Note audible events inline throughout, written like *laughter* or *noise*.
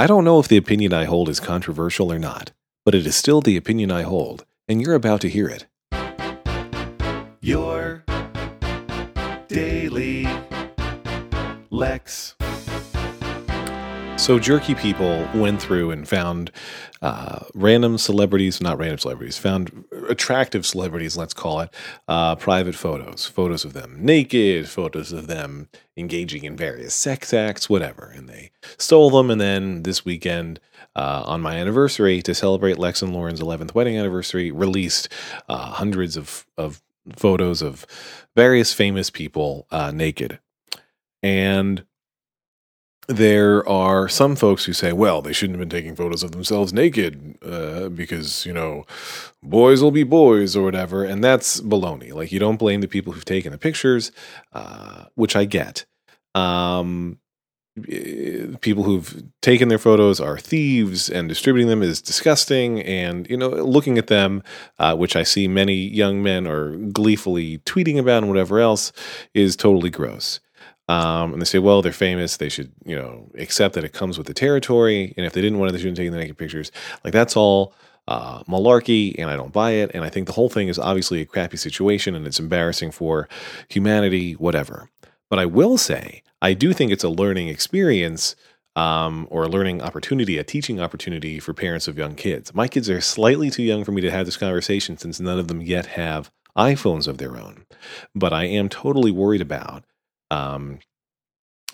I don't know if the opinion I hold is controversial or not, but it is still the opinion I hold, and you're about to hear it. Your daily Lex. So, jerky people went through and found uh, random celebrities, not random celebrities, found attractive celebrities, let's call it, uh, private photos, photos of them naked, photos of them engaging in various sex acts, whatever. And they stole them. And then this weekend, uh, on my anniversary, to celebrate Lex and Lauren's 11th wedding anniversary, released uh, hundreds of, of photos of various famous people uh, naked. And there are some folks who say, well, they shouldn't have been taking photos of themselves naked uh, because, you know, boys will be boys or whatever. And that's baloney. Like, you don't blame the people who've taken the pictures, uh, which I get. Um, eh, people who've taken their photos are thieves and distributing them is disgusting. And, you know, looking at them, uh, which I see many young men are gleefully tweeting about and whatever else, is totally gross. Um, and they say, well, they're famous. They should, you know, accept that it comes with the territory. And if they didn't want it, they shouldn't take the naked pictures. Like that's all uh, malarkey, and I don't buy it. And I think the whole thing is obviously a crappy situation, and it's embarrassing for humanity, whatever. But I will say, I do think it's a learning experience. Um, or a learning opportunity, a teaching opportunity for parents of young kids. My kids are slightly too young for me to have this conversation since none of them yet have iPhones of their own. But I am totally worried about um,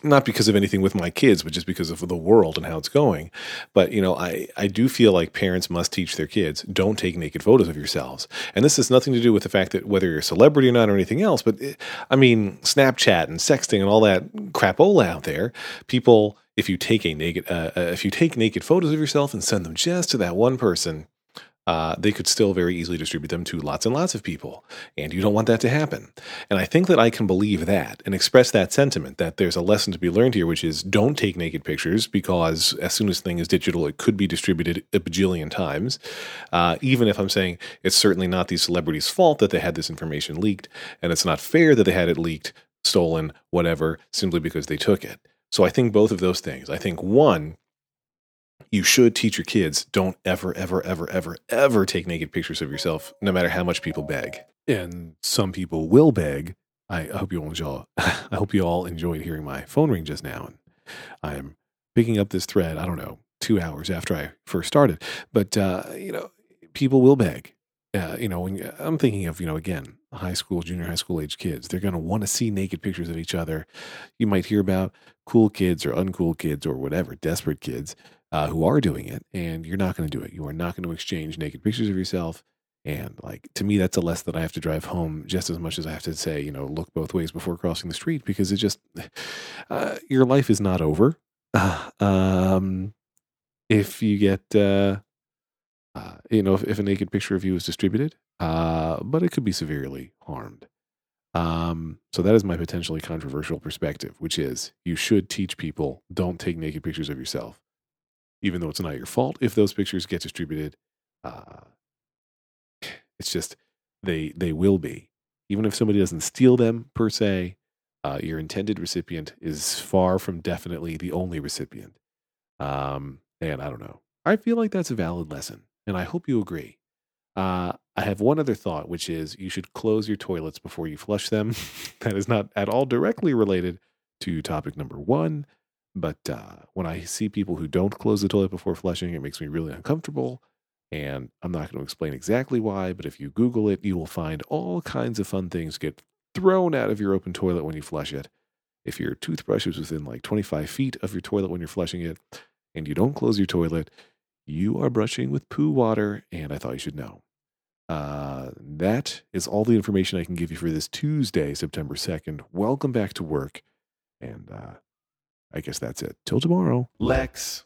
not because of anything with my kids, but just because of the world and how it's going. But you know, I I do feel like parents must teach their kids don't take naked photos of yourselves. And this has nothing to do with the fact that whether you're a celebrity or not or anything else. But it, I mean, Snapchat and sexting and all that crapola out there, people. If you take a naked, uh, uh, if you take naked photos of yourself and send them just to that one person, uh, they could still very easily distribute them to lots and lots of people. And you don't want that to happen. And I think that I can believe that and express that sentiment that there's a lesson to be learned here, which is don't take naked pictures because as soon as thing is digital, it could be distributed a bajillion times. Uh, even if I'm saying it's certainly not these celebrities' fault that they had this information leaked, and it's not fair that they had it leaked, stolen, whatever, simply because they took it. So I think both of those things. I think one, you should teach your kids don't ever, ever, ever, ever, ever take naked pictures of yourself, no matter how much people beg. And some people will beg. I hope you all enjoy. *laughs* I hope you all enjoyed hearing my phone ring just now. And I'm picking up this thread. I don't know, two hours after I first started. But uh, you know, people will beg. Uh, you know, when I'm thinking of you know again, high school, junior high school age kids, they're going to want to see naked pictures of each other. You might hear about cool kids or uncool kids or whatever, desperate kids uh, who are doing it, and you're not going to do it. You are not going to exchange naked pictures of yourself. And like to me, that's a lesson that I have to drive home just as much as I have to say, you know, look both ways before crossing the street because it just *sighs* uh, your life is not over. *sighs* Um, if you get, uh, uh, you know, if, if, a naked picture of you is distributed, uh, but it could be severely harmed. Um, so that is my potentially controversial perspective, which is you should teach people don't take naked pictures of yourself even though it's not your fault if those pictures get distributed. Uh, it's just they they will be. Even if somebody doesn't steal them per se, uh, your intended recipient is far from definitely the only recipient. Um, and I don't know. I feel like that's a valid lesson, and I hope you agree. Uh, I have one other thought, which is you should close your toilets before you flush them. *laughs* that is not at all directly related to topic number one, but uh, when I see people who don't close the toilet before flushing, it makes me really uncomfortable. And I'm not going to explain exactly why, but if you Google it, you will find all kinds of fun things get thrown out of your open toilet when you flush it. If your toothbrush is within like 25 feet of your toilet when you're flushing it, and you don't close your toilet, you are brushing with poo water, and I thought you should know. Uh, that is all the information I can give you for this Tuesday, September 2nd. Welcome back to work. And uh, I guess that's it. Till tomorrow. Lex.